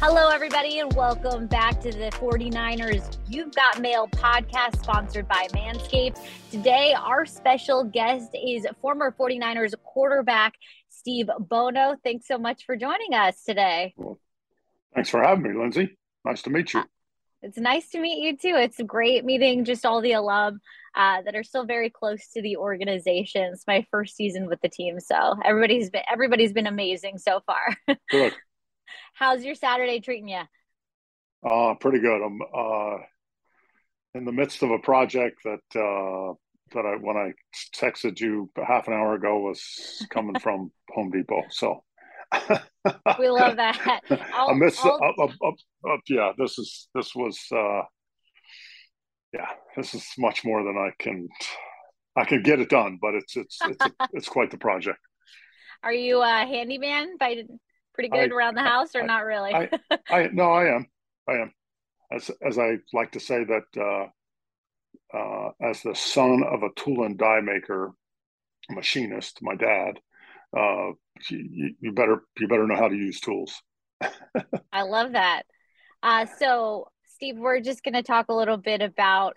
Hello, everybody, and welcome back to the 49ers You've Got Mail podcast sponsored by Manscaped. Today, our special guest is former 49ers quarterback Steve Bono. Thanks so much for joining us today. Thanks for having me, Lindsay. Nice to meet you. It's nice to meet you too. It's great meeting just all the alum uh, that are still very close to the organization. It's my first season with the team, so everybody's been everybody's been amazing so far. Good. How's your Saturday treating you? Uh, pretty good. I'm uh, in the midst of a project that uh, that I when I texted you half an hour ago was coming from Home Depot. So we love that. I'll, amidst, I'll... yeah, this is this was uh, yeah, this is much more than I can I can get it done, but it's it's it's a, it's quite the project. Are you a handyman by pretty good I, around the house, or I, not really? I, I no, I am. I am. As as I like to say that uh, uh, as the son of a tool and die maker, machinist, my dad, uh, you, you better you better know how to use tools. I love that. Uh, so, Steve, we're just going to talk a little bit about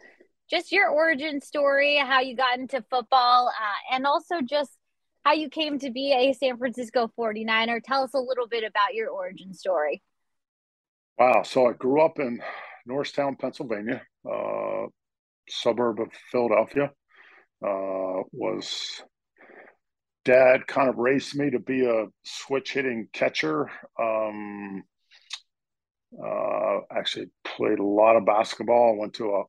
just your origin story, how you got into football, uh, and also just how you came to be a San Francisco 49er. Tell us a little bit about your origin story. Wow. So I grew up in Norristown, Pennsylvania, uh, suburb of Philadelphia. Uh, was dad kind of raised me to be a switch hitting catcher. Um, uh, actually played a lot of basketball. Went to a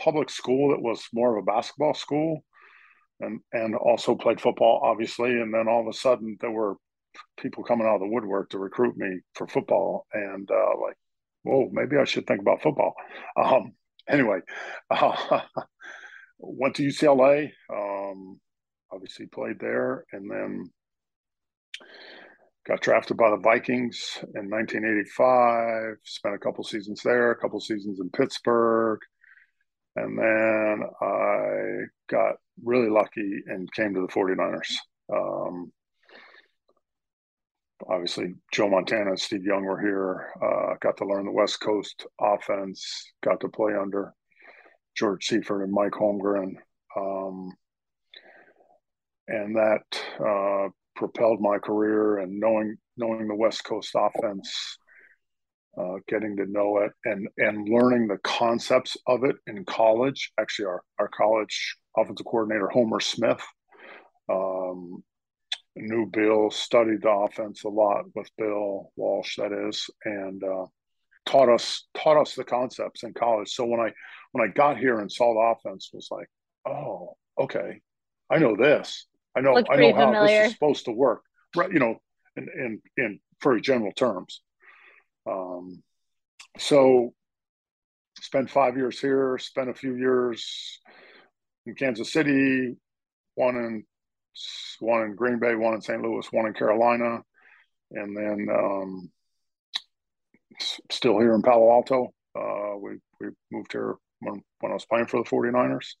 public school that was more of a basketball school and and also played football, obviously. And then all of a sudden, there were people coming out of the woodwork to recruit me for football, and uh, like, whoa, maybe I should think about football. Um, anyway, uh, went to UCLA. Um, obviously, played there, and then got drafted by the Vikings in 1985. Spent a couple seasons there, a couple seasons in Pittsburgh. And then I got really lucky and came to the 49ers. Um, obviously, Joe Montana and Steve Young were here. Uh, got to learn the West Coast offense, got to play under George Seifert and Mike Holmgren. Um, and that uh, propelled my career and knowing knowing the West Coast offense uh, getting to know it and and learning the concepts of it in college. Actually, our our college offensive coordinator Homer Smith um, knew Bill, studied the offense a lot with Bill Walsh, that is, and uh, taught us taught us the concepts in college. So when I when I got here and saw the offense, was like, oh, okay, I know this. I know I know how familiar. this is supposed to work. Right, you know, in in in very general terms. Um, so spent five years here, spent a few years in Kansas City, one in one in Green Bay, one in St. Louis, one in Carolina, and then um, still here in Palo Alto. Uh, we we moved here when, when I was playing for the 49ers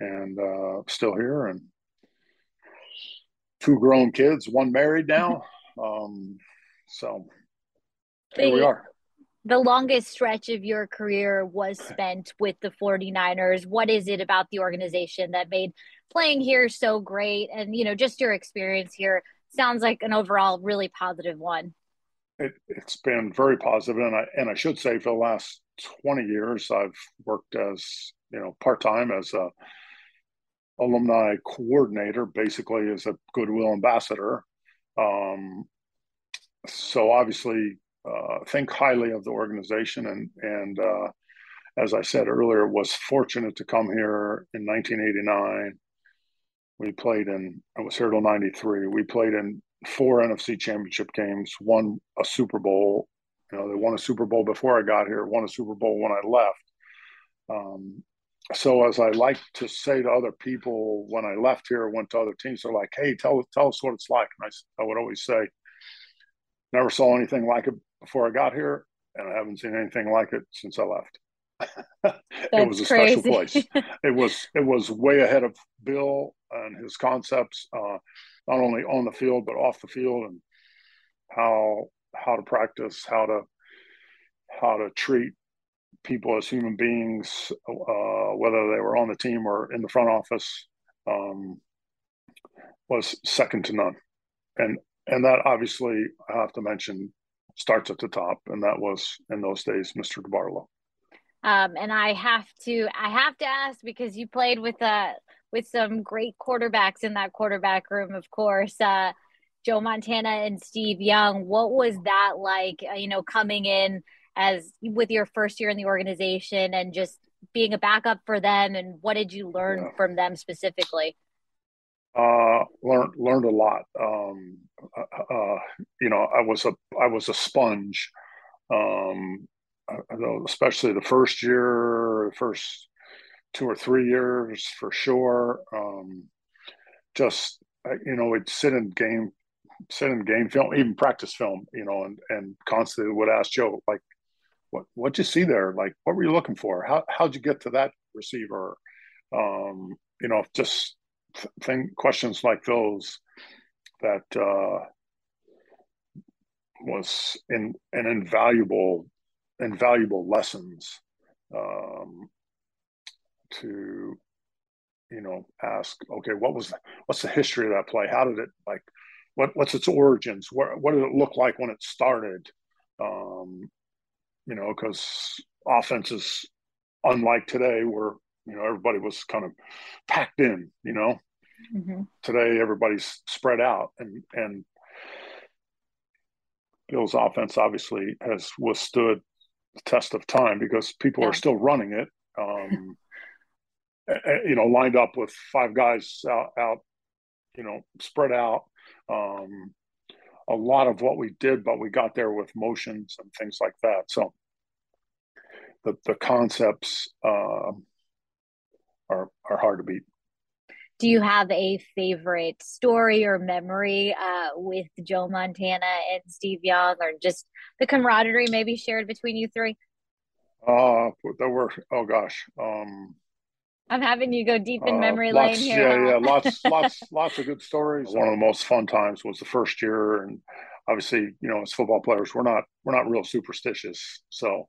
and uh, still here and two grown kids, one married now. Um, so here we are. The longest stretch of your career was spent with the 49ers. What is it about the organization that made playing here so great? And, you know, just your experience here sounds like an overall really positive one. It, has been very positive, and I and I should say for the last twenty years, I've worked as you know part time as a alumni coordinator, basically as a goodwill ambassador. Um, so obviously, uh, think highly of the organization and and uh, as I said earlier, was fortunate to come here in 1989. We played in I was here till '93. We played in four NFC Championship games, won a Super Bowl. You know, they won a Super Bowl before I got here, won a Super Bowl when I left. Um, so as I like to say to other people when I left here, went to other teams, they're like, "Hey, tell tell us what it's like." And I, I would always say, "Never saw anything like it before I got here, and I haven't seen anything like it since I left. it was a crazy. special place. it was it was way ahead of Bill and his concepts, uh, not only on the field but off the field, and how how to practice, how to how to treat people as human beings, uh, whether they were on the team or in the front office, um, was second to none. And and that obviously I have to mention starts at the top, and that was in those days Mr. DeBartolo. Um, and I have to I have to ask because you played with uh with some great quarterbacks in that quarterback room, of course. Uh, Joe Montana and Steve Young. What was that like? Uh, you know, coming in as with your first year in the organization and just being a backup for them, and what did you learn yeah. from them specifically? Uh, learned learned a lot. Um, uh, uh you know, I was a I was a sponge. Um, especially the first year, first two or three years for sure. Um, just you know, we'd sit in game, sit in game film, even practice film, you know, and and constantly would ask Joe like, what what'd you see there? Like, what were you looking for? How how'd you get to that receiver? Um, you know, just thing questions like those that uh, was in an invaluable invaluable lessons um, to you know ask okay what was what's the history of that play? How did it like what what's its origins? What what did it look like when it started? Um, you know because offenses unlike today where you know everybody was kind of packed in you know mm-hmm. today everybody's spread out and and bill's offense obviously has withstood the test of time because people yeah. are still running it. Um, you know, lined up with five guys out, out you know, spread out. Um, a lot of what we did, but we got there with motions and things like that. So the the concepts uh, are are hard to beat do you have a favorite story or memory uh, with Joe Montana and Steve Young, or just the camaraderie maybe shared between you three? Uh, there were oh gosh, um, I'm having you go deep in uh, memory uh, lots, lane here. Yeah, yeah, lots, lots, lots of good stories. One of the most fun times was the first year, and obviously, you know, as football players, we're not we're not real superstitious, so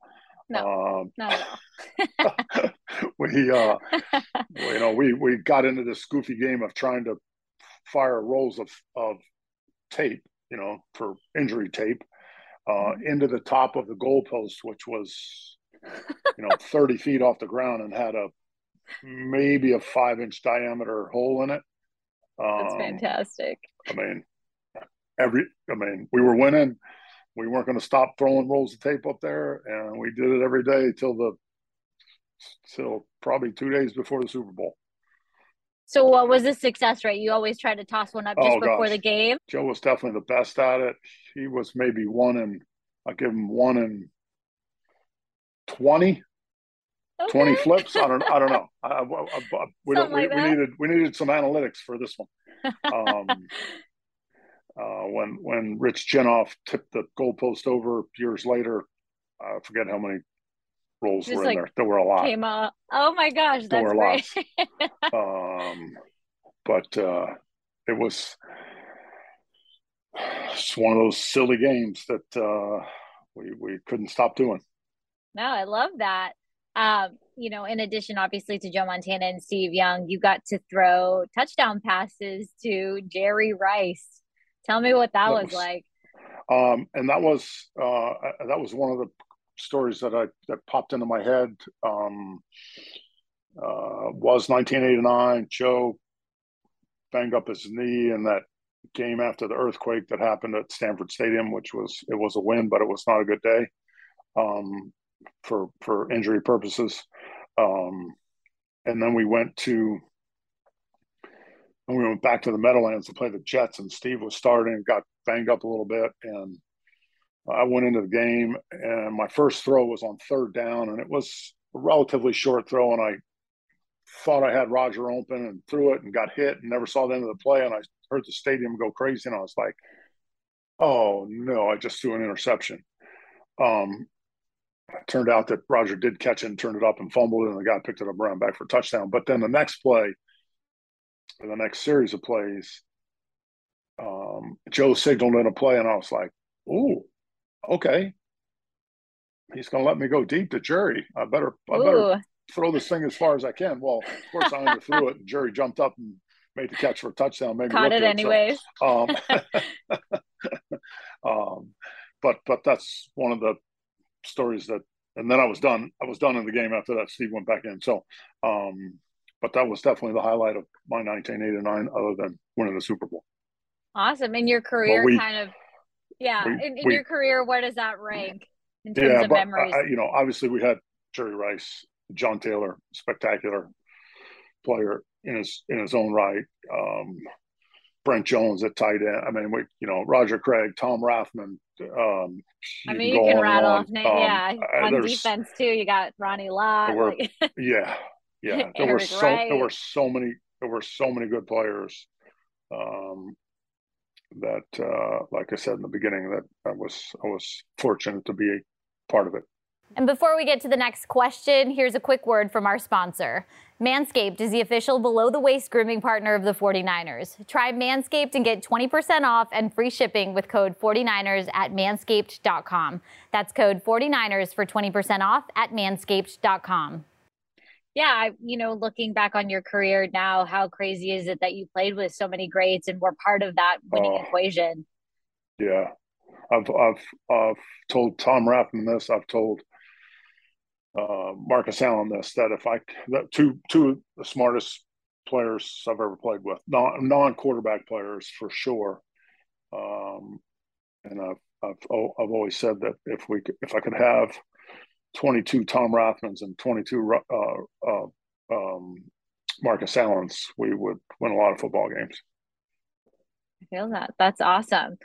no, um, not at all. we, uh, you know, we we got into this goofy game of trying to fire rolls of of tape, you know, for injury tape, uh, mm-hmm. into the top of the goalpost, which was, you know, thirty feet off the ground and had a maybe a five inch diameter hole in it. Um, That's fantastic. I mean, every, I mean, we were winning we weren't going to stop throwing rolls of tape up there, and we did it every day till the till probably two days before the Super Bowl. So, what was the success rate? You always try to toss one up just oh, before gosh. the game. Joe was definitely the best at it. He was maybe one in. I give him one in twenty. Okay. 20 flips. I don't. I don't know. I, I, I, we, don't, we, like we, needed we needed some analytics for this one. Um, uh, when when Rich Chinoff tipped the goalpost over years later, I forget how many Just were like in there. There were a lot. Came up. Oh my gosh, that's there were great. um, but uh, it was it's one of those silly games that uh, we we couldn't stop doing. No, I love that. Um, you know, in addition, obviously, to Joe Montana and Steve Young, you got to throw touchdown passes to Jerry Rice Tell me what that, that was, was, like. Um, and that was uh, that was one of the stories that I that popped into my head. Um, uh, was 1989. Joe banged up his knee in that game after the earthquake that happened at Stanford Stadium, which was it was a win, but it was not a good day um, for for injury purposes. Um, and then we went to and we went back to the Meadowlands to play the Jets, and Steve was starting got banged up a little bit. And I went into the game, and my first throw was on third down, and it was a relatively short throw. And I thought I had Roger open and threw it and got hit and never saw the end of the play. And I heard the stadium go crazy, and I was like, oh no, I just threw an interception. Um, it turned out that Roger did catch it and turned it up and fumbled it, and the guy picked it up ran back for touchdown. But then the next play, the next series of plays, um, Joe signaled in a play, and I was like, "Ooh, okay." he's going to let me go deep to Jerry. I better, I better throw this thing as far as I can. Well, of course, I underthrew it. And Jerry jumped up and made the catch for a touchdown. Maybe caught it anyways. So, um, um, but but that's one of the stories that. And then I was done. I was done in the game after that. Steve went back in. So, um, but that was definitely the highlight of my 1989, other than winning the Super Bowl. Awesome. In your career, we, kind of, yeah. We, in, in we, your career, where does that rank in terms yeah, of but, memories? I, you know, obviously we had Jerry Rice, John Taylor, spectacular player in his in his own right. Um, Brent Jones at tight end. I mean, we you know Roger Craig, Tom Rathman. Um, I mean, you can rattle off names. Um, yeah, on defense too. You got Ronnie Lott. Were, like... yeah, yeah. There were so Wright. there were so many there were so many good players. Um, that, uh, like I said in the beginning, that I was I was fortunate to be a part of it. And before we get to the next question, here's a quick word from our sponsor. Manscaped is the official below the waist grooming partner of the 49ers. Try Manscaped and get 20% off and free shipping with code 49ers at manscaped.com. That's code 49ers for 20% off at manscaped.com. Yeah, you know, looking back on your career now, how crazy is it that you played with so many greats and were part of that winning uh, equation? Yeah. I've, I've, I've told Tom Rathman this. I've told uh, Marcus Allen this that if I that two two of the smartest players I've ever played with, non non quarterback players for sure. Um, and I've I've I've always said that if we could, if I could have 22 Tom Rathmans and 22 uh, uh, um, Marcus Allens, we would win a lot of football games. I feel that. That's awesome.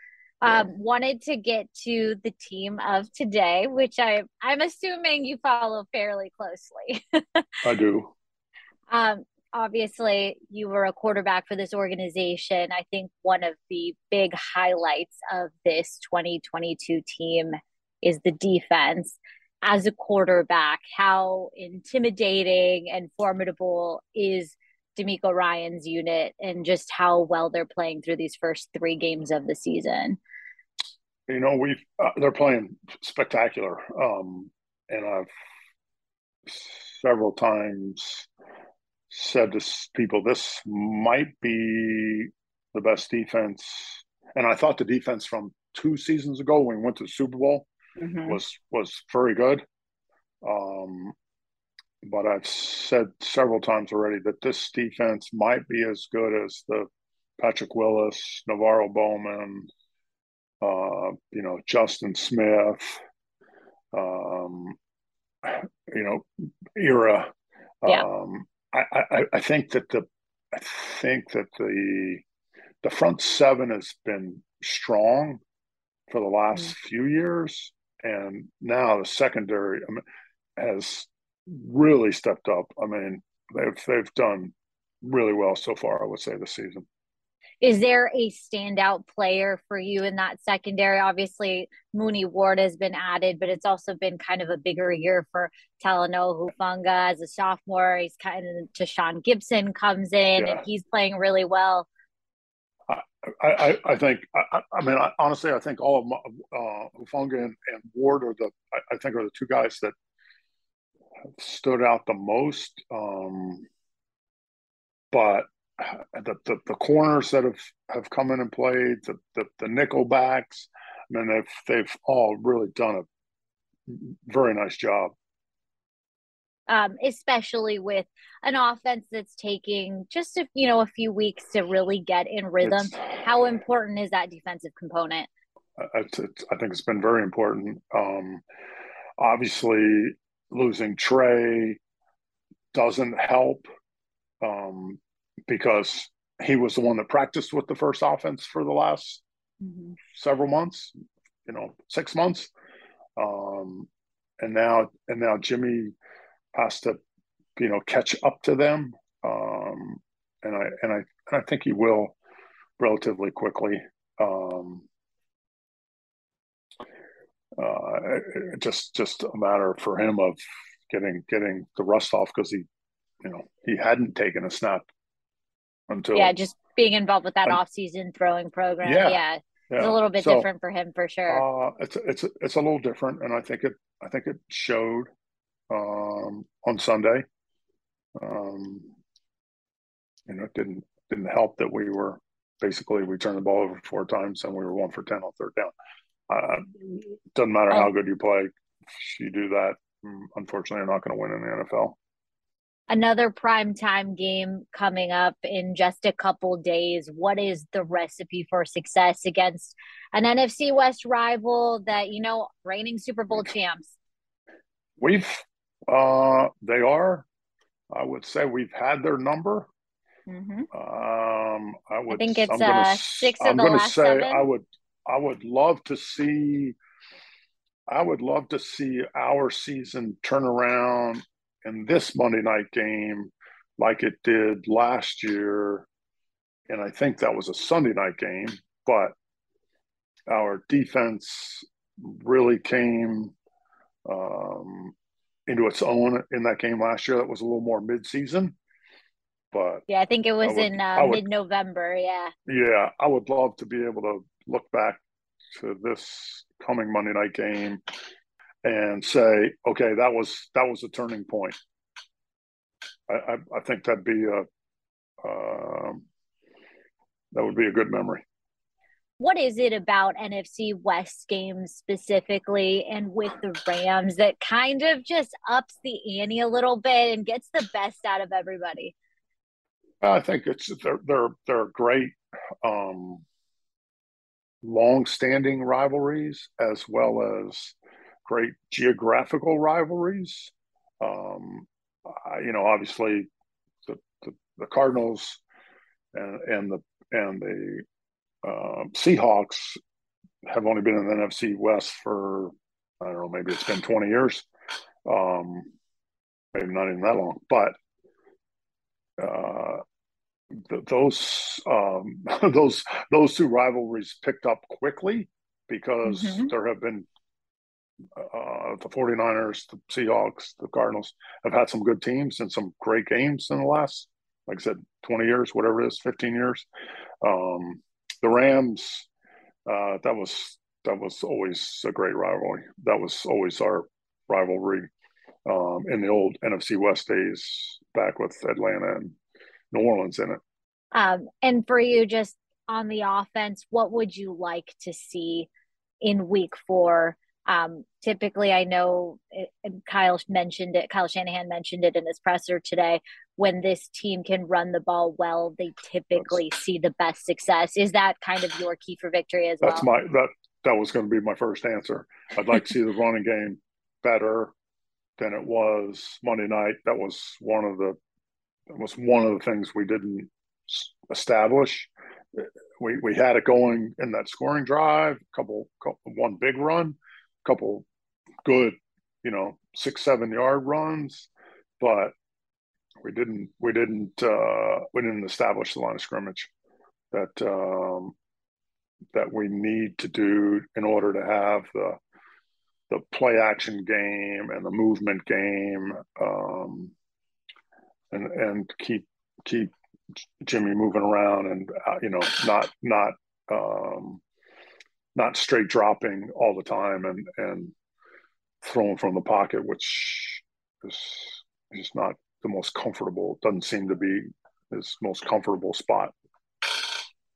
Um, wanted to get to the team of today, which I I'm assuming you follow fairly closely. I do. Um, obviously, you were a quarterback for this organization. I think one of the big highlights of this 2022 team is the defense. As a quarterback, how intimidating and formidable is DeMeco Ryans unit and just how well they're playing through these first three games of the season? You know, we uh, they're playing spectacular, um, and I've several times said to people, "This might be the best defense." And I thought the defense from two seasons ago, when we went to the Super Bowl, mm-hmm. was was very good. Um, but I've said several times already that this defense might be as good as the Patrick Willis, NaVorro Bowman, uh, you know, Justin Smith, um, you know, era. Yeah. Um, I, I, I think that the I think that the the front seven has been strong for the last mm-hmm. few years, and now the secondary I mean, has really stepped up. I mean, they've they've done really well so far. I would say this season. Is there a standout player for you in that secondary? Obviously, Mooney Ward has been added, but it's also been kind of a bigger year for Talanoa Hufanga as a sophomore. He's kind of to Sean Gibson comes in yeah. and he's playing really well. I, I, I think I, I mean I, honestly I think all of uh, Hufanga and, and Ward are the I, I think are the two guys that stood out the most. Um, but the, the, the corners that have, have come in and played, the, the, the nickel backs, I mean, they've, they've all really done a very nice job. Um, especially with an offense that's taking just a, you know a few weeks to really get in rhythm. It's, How important is that defensive component? It's, it's, I think it's been very important. Um, obviously, losing Trey doesn't help. Um, because he was the one that practiced with the first offense for the last mm-hmm. several months, you know, six months. Um, and now, and now Jimmy has to, you know, catch up to them. Um, and I, and I, and I think he will relatively quickly. Um, uh, just, just a matter for him of getting, getting the rust off because he, you know, he hadn't taken a snap until yeah, just being involved with that off-season throwing program. Yeah, yeah, yeah. it's a little bit so, different for him for sure. Uh, it's it's it's a little different, and I think it I think it showed um, on Sunday. Um, you know, it didn't didn't help that we were basically we turned the ball over four times and we were one for ten on third down. Uh, doesn't matter how good you play, if you do that, mm, unfortunately, you're not going to win in the NFL. Another prime time game coming up in just a couple days. What is the recipe for success against an NFC West rival that you know reigning Super Bowl champs? We've uh, they are. I would say we've had their number. Mm-hmm. Um, I would. I think it's I'm uh, six of I'm the last say seven. I would. I would love to see. I would love to see our season turn around in this Monday night game, like it did last year, and I think that was a Sunday night game. But our defense really came um, into its own in that game last year. That was a little more midseason. But yeah, I think it was would, in uh, mid November. Yeah. Yeah, I would love to be able to look back to this coming Monday night game and say, okay, that was that was a turning point. I, I, I think that'd be a um, that would be a good memory what is it about NFC West games specifically and with the Rams that kind of just ups the ante a little bit and gets the best out of everybody? I think it's they're they're they're great um, long-standing rivalries as well as great geographical rivalries. Um, you know, obviously the, the, the Cardinals and, and the and the uh, Seahawks have only been in the NFC West for I don't know, maybe it's been 20 years, um, maybe not even that long, but uh, th- those um, those those two rivalries picked up quickly because mm-hmm. there have been uh, the 49ers, the Seahawks, the Cardinals have had some good teams and some great games in the last, like I said, 20 years, whatever it is, 15 years. Um, the Rams, uh, that was that was always a great rivalry. That was always our rivalry um, in the old NFC West days, back with Atlanta and New Orleans in it. Um, and for you, just on the offense, what would you like to see in Week Four? Um, typically, I know it, Kyle mentioned it. Kyle Shanahan mentioned it in his presser today when this team can run the ball well, they typically that's, see the best success. Is that kind of your key for victory as that's well? That's my that that was going to be my first answer. I'd like to see the running game better than it was Monday night. That was one of the that was one of the things we didn't establish. We we had it going in that scoring drive, couple, couple one big run, couple good, you know, six seven yard runs, but we didn't we didn't uh, we didn't establish the line of scrimmage that um, that we need to do in order to have the the play action game and the movement game um, and and keep keep Jimmy moving around and uh, you know not not um, not straight dropping all the time and and throwing from the pocket, which is just not the most comfortable. Doesn't seem to be his most comfortable spot.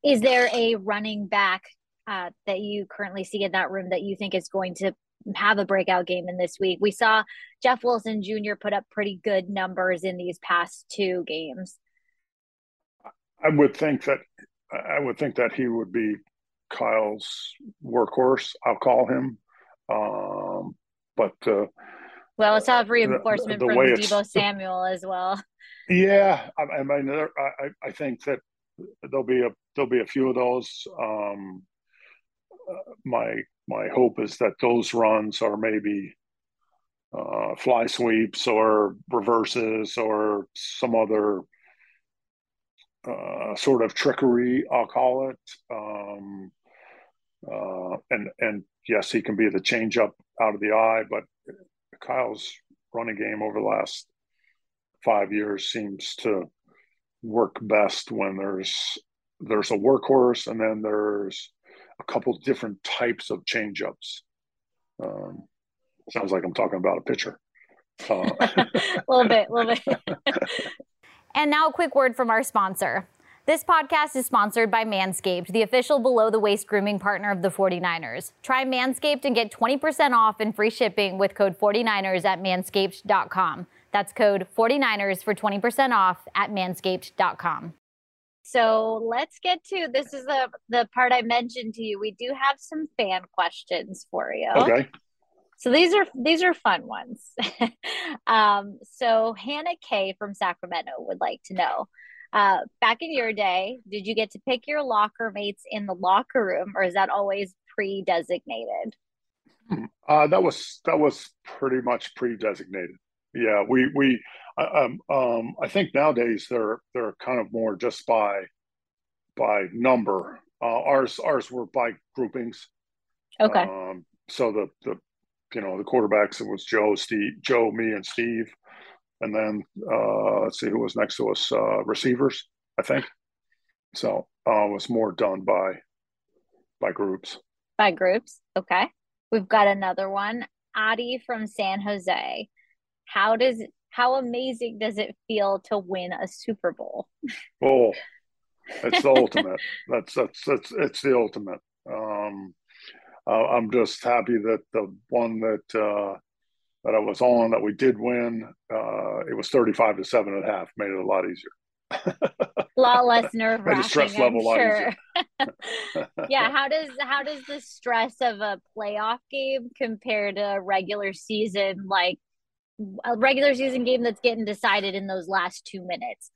Is there a running back uh, that you currently see in that room that you think is going to have a breakout game in this week? We saw Jeff Wilson Jr. put up pretty good numbers in these past two games. I would think that I would think that he would be Kyle's workhorse. I'll call him, um, but uh, well, let's have reinforcement the, the from Deebo Samuel as well. Yeah, I, I mean, I, I think that there'll be a there'll be a few of those. Um, uh, my my hope is that those runs are maybe uh, fly sweeps or reverses or some other uh, sort of trickery. I'll call it. Um, uh, and and yes, he can be the changeup out of the eye, but Kyle's running game over the last five years seems to work best when there's there's a workhorse and then there's a couple different types of changeups. Um, sounds like I'm talking about a pitcher. Uh, a little bit, a little bit. and now a quick word from our sponsor. This podcast is sponsored by Manscaped, the official below the waist grooming partner of the 49ers. Try Manscaped and get 20% off and free shipping with code 49ers at manscaped.com. That's code 49ers for 20% off at manscaped.com. So let's get to this is the the part I mentioned to you. We do have some fan questions for you. Okay. So these are these are fun ones. um, so Hannah K from Sacramento would like to know. Uh, back in your day, did you get to pick your locker mates in the locker room, or is that always pre-designated? Hmm. Uh, that was that was pretty much pre-designated. Yeah, we we um, um, I think nowadays they're they're kind of more just by by number. Uh, ours ours were by groupings. Okay. Um, so the the you know the quarterbacks it was Joe, Steve, Joe, me, and Steve, and then uh, let's see who was next to us. Uh, receivers, I think. So uh, it was more done by by groups. By groups. Okay. We've got another one. Adi from San Jose. How does how amazing does it feel to win a Super Bowl? Oh, it's the ultimate. That's that's that's it's the ultimate. Um, uh, I'm just happy that the one that uh, that I was on that we did win. Uh, it was 35 to seven and a half. Made it a lot easier. a lot less nerve wracking. stress level sure. yeah. How does how does the stress of a playoff game compare to a regular season like a regular season game that's getting decided in those last two minutes?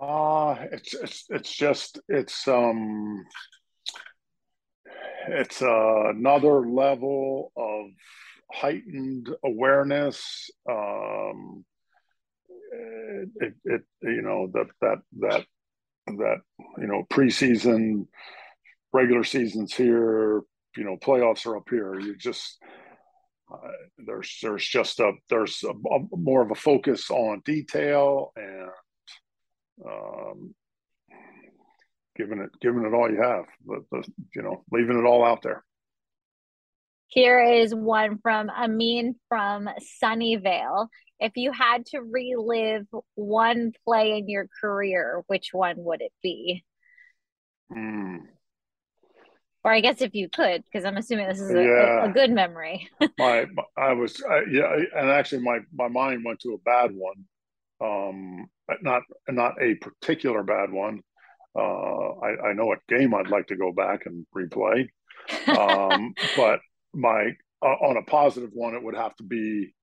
Uh it's it's it's just it's um it's uh, another level of heightened awareness. Um, it, it, you know that that that that you know preseason, regular seasons here, you know playoffs are up here. You just uh, there's there's just a there's a, a, more of a focus on detail and um, giving it giving it all you have the, the, you know leaving it all out there here is one from amin from sunnyvale. If you had to relive one play in your career which one would it be? Mm. or i guess if you could because i'm assuming this is a, yeah. a, a good memory. My, i was I, yeah and actually my my mind went to a bad one. Um not not a particular bad one. Uh, I, I know what game I'd like to go back and replay, um, but my uh, on a positive one, it would have to be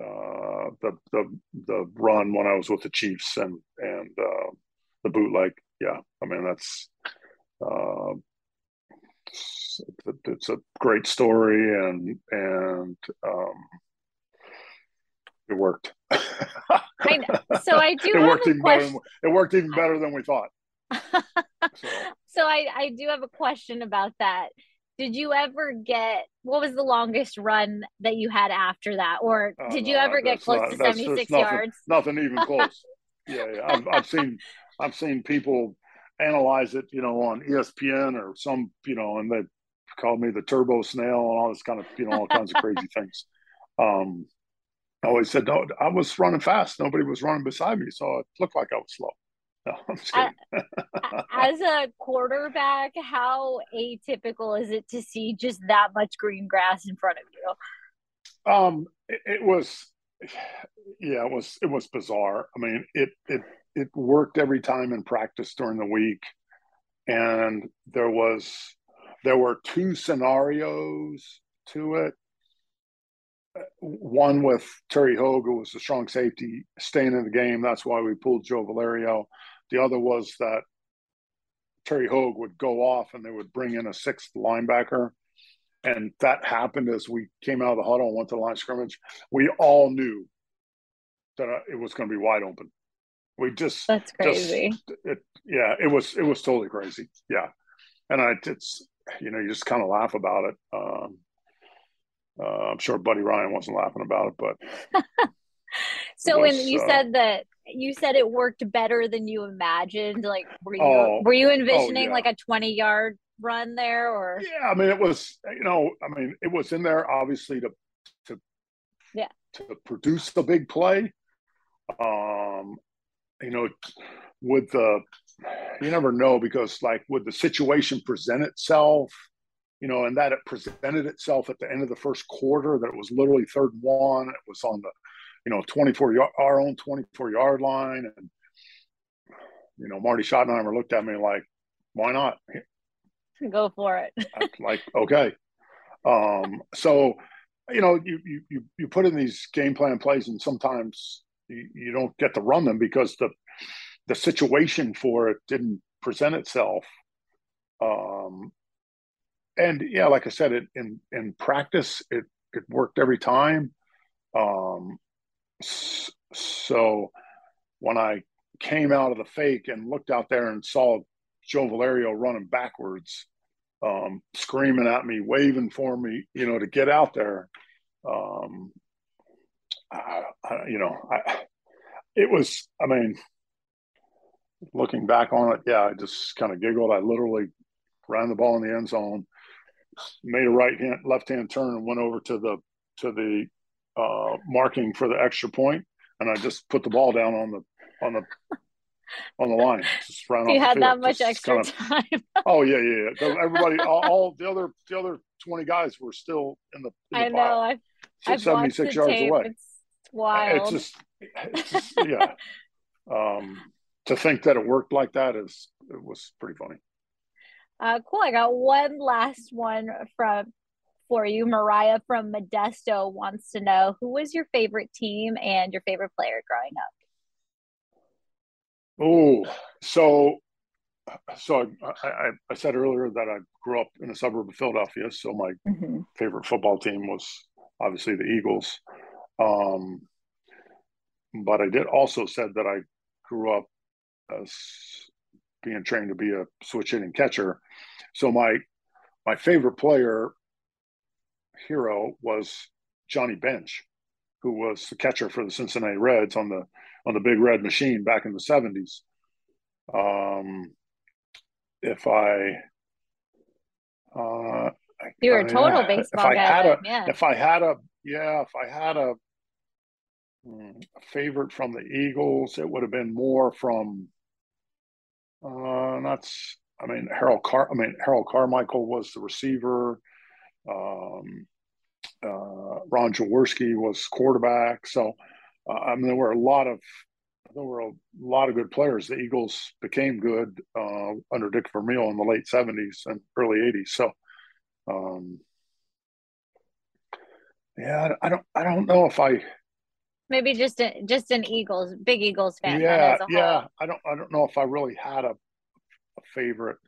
uh, the the the run when I was with the Chiefs and and uh, the bootleg. Yeah, I mean that's uh, it's, it's, a great story and and um, it worked. I know. So I do. it worked even question. better. Than, it worked even better than we thought so. so I, I do have a question about that. Did you ever get what was the longest run that you had after that, or oh, did you no, ever get close not, to seventy six yards? Nothing even close. yeah, yeah. I've, I've seen I've seen people analyze it, you know, on ESPN or some, you know, and they called me the turbo snail and all this kind of, you know, all kinds of crazy things. Um, I always said, no, I was running fast. Nobody was running beside me, so it looked like I was slow. No, As a quarterback, how atypical is it to see just that much green grass in front of you? Um, it, it was, yeah, it was it was bizarre. I mean, it it it worked every time in practice during the week, and there was there were two scenarios to it one with Terry Hoage, who was a strong safety, staying in the game. That's why we pulled Joe Valerio. The other was that Terry Hoage would go off and they would bring in a sixth linebacker. And that happened as we came out of the huddle and went to the line scrimmage. We all knew that uh, it was going to be wide open. We just that's crazy. Just, it, yeah, it was it was totally crazy. Yeah, and I it's you know you just kind of laugh about it. Um, I'm sure Buddy Ryan wasn't laughing about it, but. so was, when you uh, said that you said it worked better than you imagined, like were you oh, were you oh, envisioning oh, yeah. like a 20 yard run there or yeah i mean it was you know i mean it was in there obviously to to yeah to produce the big play um you know would the you never know because like would the situation present itself you know and that it presented itself at the end of the first quarter that it was literally third and one. It was on the you know 24 yard our own 24 yard line. And you know marty schottenheimer looked at me like why not? Go for it. Like okay. Um so you know you you you put in these game plan plays and sometimes you, you don't get to run them because the the situation for it didn't present itself. Um, and yeah, like I said, it in in practice it it worked every time. Um, so when I came out of the fake and looked out there and saw Joe Valerio running backwards, um, screaming at me, waving for me, you know, to get out there. Um, I, I, you know, I, it was, I mean, looking back on it, yeah, I just kind of giggled. I literally ran the ball in the end zone, made a right hand, left hand turn, and went over to the to the uh, marking for the extra point, and I just put the ball down on the on the on the line. Just ran you had that much just extra kind of, time. oh yeah, yeah. yeah. Everybody, all, all, the other the other twenty guys were still in the. In the I know. Pile, I've, I've seventy six yards tape. away. It's wild. It's just, it's just yeah. Um, to think that it worked like that is it was pretty funny. Uh, cool. I got one last one from for you. Mariah from Modesto wants to know who was your favorite team and your favorite player growing up. Oh, so so I, I, I, said earlier that I grew up in a suburb of Philadelphia, so my mm-hmm. favorite football team was obviously the Eagles. Um, but I did also said that I grew up as being trained to be a switch hitting catcher. So my my favorite player hero was Johnny Bench, who was the catcher for the Cincinnati Reds on the on the Big Red Machine back in the seventies. Um, if I uh, you were a total baseball if guy. A, yeah. If I had a yeah, if I had a, a favorite from the Eagles, it would have been more from uh, that's, I mean, Harold Car. I mean, Harold Carmichael was the receiver. Um, uh, Ron Jaworski was quarterback. So, uh, I mean, there were a lot of there were a lot of good players. The Eagles became good uh, under Dick Vermeil in the late '70s and early '80s. So, um, yeah, I don't, I don't know if I maybe just a, just an Eagles, big Eagles fan. Yeah, yeah. I don't I don't know if I really had a, a favorite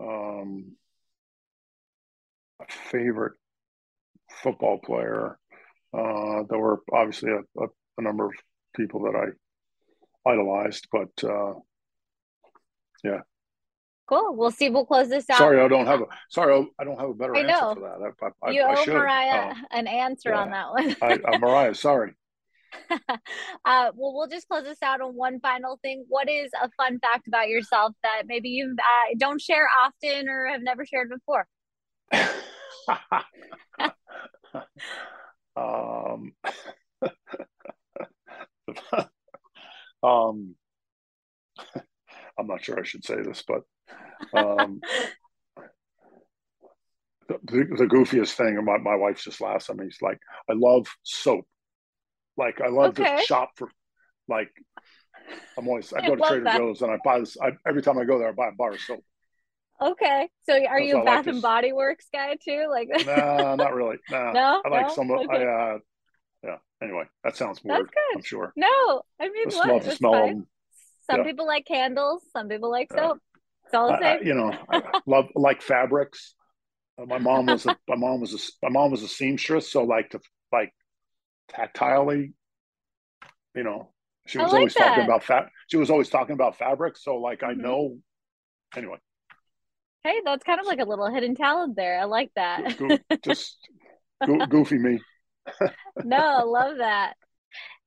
um a favorite football player. Uh, there were obviously a, a, a, number of people that I idolized, but uh, yeah. Cool. We'll see. We'll close this out. Sorry, I don't have a. Sorry, I don't have a better I answer for that. I, I, you I, owe Mariah uh, an answer yeah. on that one. I, Mariah, sorry. uh, well, we'll just close this out on one final thing. What is a fun fact about yourself that maybe you uh, don't share often or have never shared before? um, um, I'm not sure I should say this, but um, the, the, goofiest thing, and my, my wife just laughs at me. He's like, I love soap. Like I love okay. to shop for like I'm always I go to Trader that. Joe's and I buy this I, every time I go there I buy a bar of soap. Okay, so are you a Bath like and Body Works guy too? Like, nah, not really. Nah. No, I like no? some. Okay. I uh, yeah. Anyway, that sounds weird. That's good. I'm sure. No, I mean, what? Smell them. Some yeah. people like candles. Some people like soap. It's all the same. I, you know, I love like fabrics. Uh, my mom was a my mom was a my mom was a seamstress, so like to like tactilely, you know, she was like always that. talking about fat. She was always talking about fabric. So like, mm-hmm. I know, anyway. Hey, that's kind of like a little hidden talent there. I like that. Just go, goofy me. no, love that.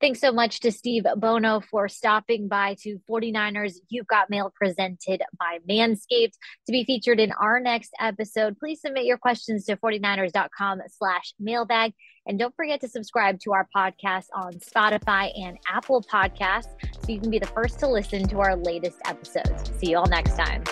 Thanks so much to Steve Bono for stopping by to 49ers You've Got Mail presented by Manscaped to be featured in our next episode. Please submit your questions to 49ers.com slash mailbag. And don't forget to subscribe to our podcast on Spotify and Apple Podcasts so you can be the first to listen to our latest episodes. See you all next time.